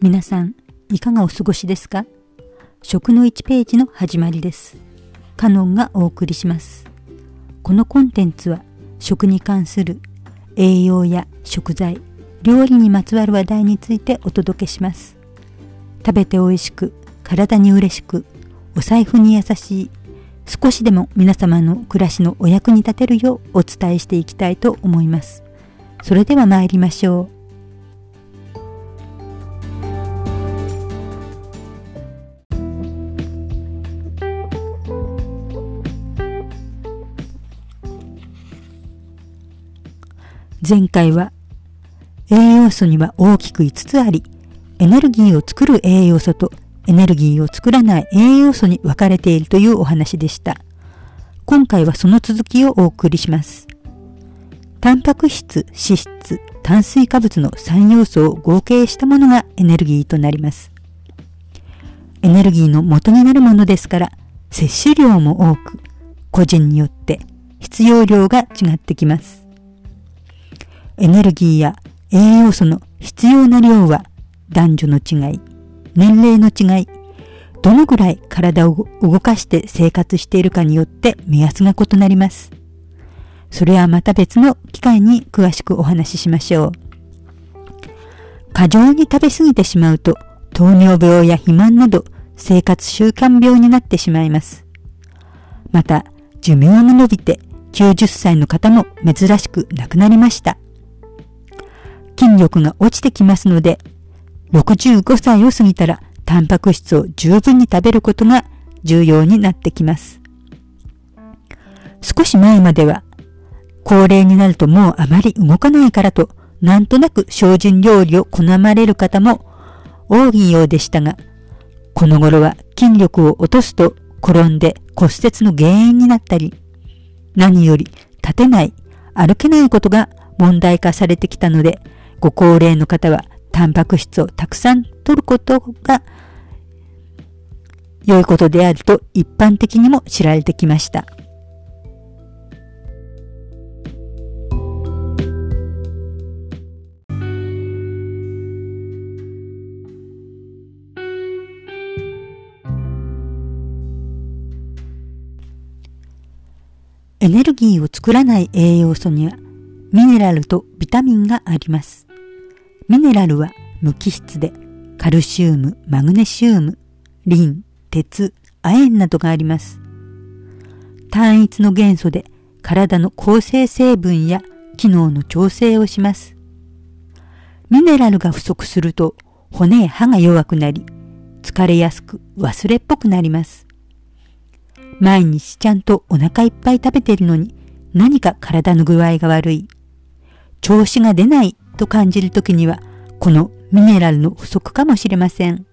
皆さん、いかがお過ごしですか？食の1ページの始まりです。カノンがお送りします。このコンテンツは食に関する栄養や食材、料理にまつわる話題についてお届けします。食べて美味しく、体に嬉しく、お財布に優しい、少しでも皆様の暮らしのお役に立てるようお伝えしていきたいと思います。それでは参りましょう。前回は栄養素には大きく5つあり、エネルギーを作る栄養素とエネルギーを作らない栄養素に分かれているというお話でした。今回はその続きをお送りします。タンパク質、脂質、炭水化物の3要素を合計したものがエネルギーとなります。エネルギーの元になるものですから、摂取量も多く、個人によって必要量が違ってきます。エネルギーや栄養素の必要な量は男女の違い、年齢の違い、どのぐらい体を動かして生活しているかによって目安が異なります。それはまた別の機会に詳しくお話ししましょう。過剰に食べ過ぎてしまうと糖尿病や肥満など生活習慣病になってしまいます。また、寿命が伸びて90歳の方も珍しく亡くなりました。筋力が落ちてきますので、65歳を過ぎたらタンパク質を十分に食べることが重要になってきます。少し前までは、高齢になるともうあまり動かないからと、なんとなく精進料理を好まれる方も多いようでしたが、この頃は筋力を落とすと転んで骨折の原因になったり、何より立てない、歩けないことが問題化されてきたので、ご高齢の方はタンパク質をたくさん摂ることが良いことであると一般的にも知られてきました。エネルギーを作らない栄養素にはミネラルとビタミンがあります。ミネラルは無機質でカルシウム、マグネシウム、リン、鉄、亜鉛などがあります。単一の元素で体の構成成分や機能の調整をします。ミネラルが不足すると骨や歯が弱くなり、疲れやすく忘れっぽくなります。毎日ちゃんとお腹いっぱい食べてるのに何か体の具合が悪い。調子が出ないと感じるときには、このミネラルの不足かもしれません。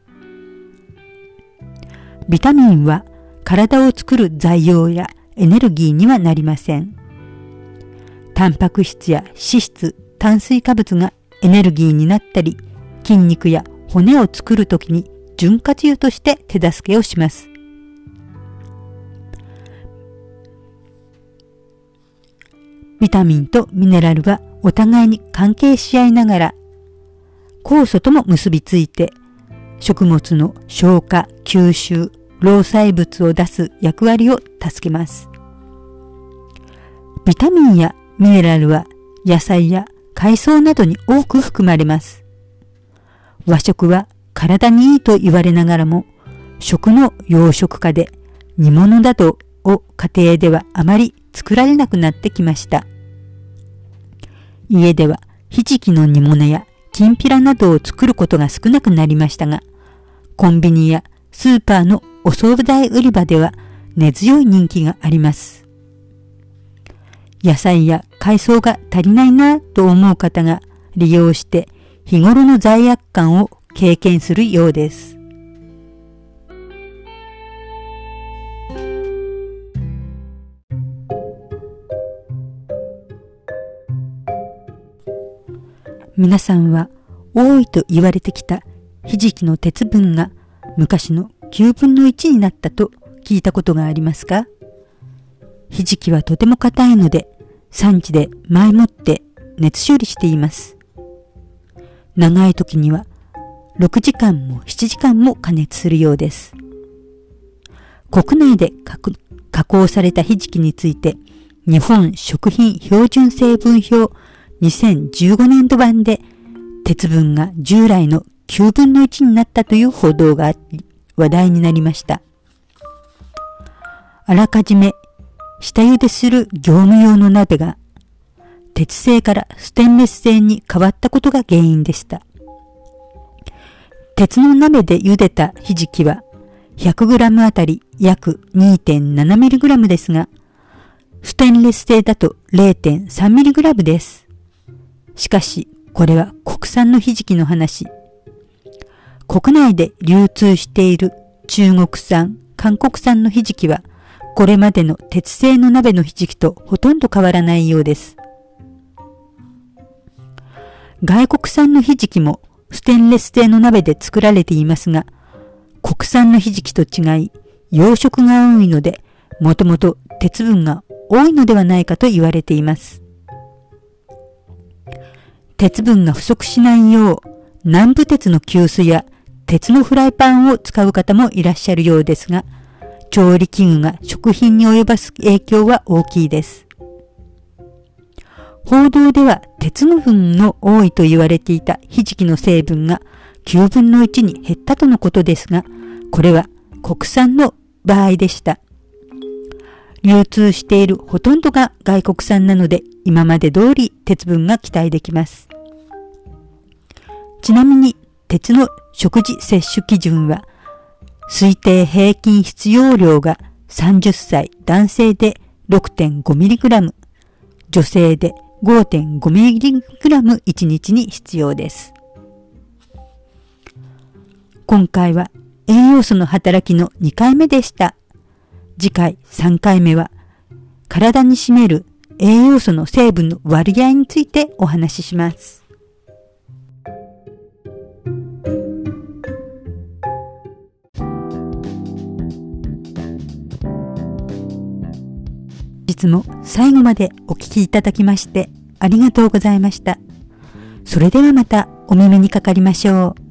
ビタミンは体を作る材料やエネルギーにはなりません。タンパク質や脂質、炭水化物がエネルギーになったり、筋肉や骨を作るときに潤滑油として手助けをします。ビタミンとミネラルはお互いに関係し合いながら、酵素とも結びついて、食物の消化、吸収、老細物を出す役割を助けます。ビタミンやミネラルは野菜や海藻などに多く含まれます。和食は体にいいと言われながらも、食の養殖化で煮物などを家庭ではあまり作られなくなってきました。家ではひじきの煮物やきんぴらなどを作ることが少なくなりましたが、コンビニやスーパーのお惣菜売り場では根強い人気があります。野菜や海藻が足りないなと思う方が利用して日頃の罪悪感を経験するようです。皆さんは多いと言われてきたひじきの鉄分が昔の9分の1になったと聞いたことがありますか？ひじきはとても硬いので産地で前もって熱処理しています。長い時には6時間も7時間も加熱するようです。国内で加工されたひじきについて、日本食品標準成分表2015年度版で鉄分が従来の9分の1になったという報道があり、話題になりました。あらかじめ下茹でする業務用の鍋が鉄製からステンレス製に変わったことが原因でした。鉄の鍋で茹でたひじきは 100g あたり約 2.7mg ですが、ステンレス製だと 0.3mg です。しかし、これは国産のひじきの話。国内で流通している中国産、韓国産のひじきは、これまでの鉄製の鍋のひじきとほとんど変わらないようです。外国産のひじきもステンレス製の鍋で作られていますが、国産のひじきと違い、養殖が多いので、もともと鉄分が多いのではないかと言われています。鉄分が不足しないよう、南部鉄の急須や鉄のフライパンを使う方もいらっしゃるようですが、調理器具が食品に及ぼす影響は大きいです。報道では鉄の分の多いと言われていたひじきの成分が9分の1に減ったとのことですが、これは国産の場合でした。流通しているほとんどが外国産なので今まで通り鉄分が期待できます。ちなみに鉄の食事摂取基準は推定平均必要量が30歳男性で 6.5mg、女性で 5.5mg 1日に必要です。今回は栄養素の働きの2回目でした。次回3回目は体に占める栄養素の成分の割合についてお話しします。日も最後までお聞きいただきましてありがとうございました。それではまたお耳にかかりましょう。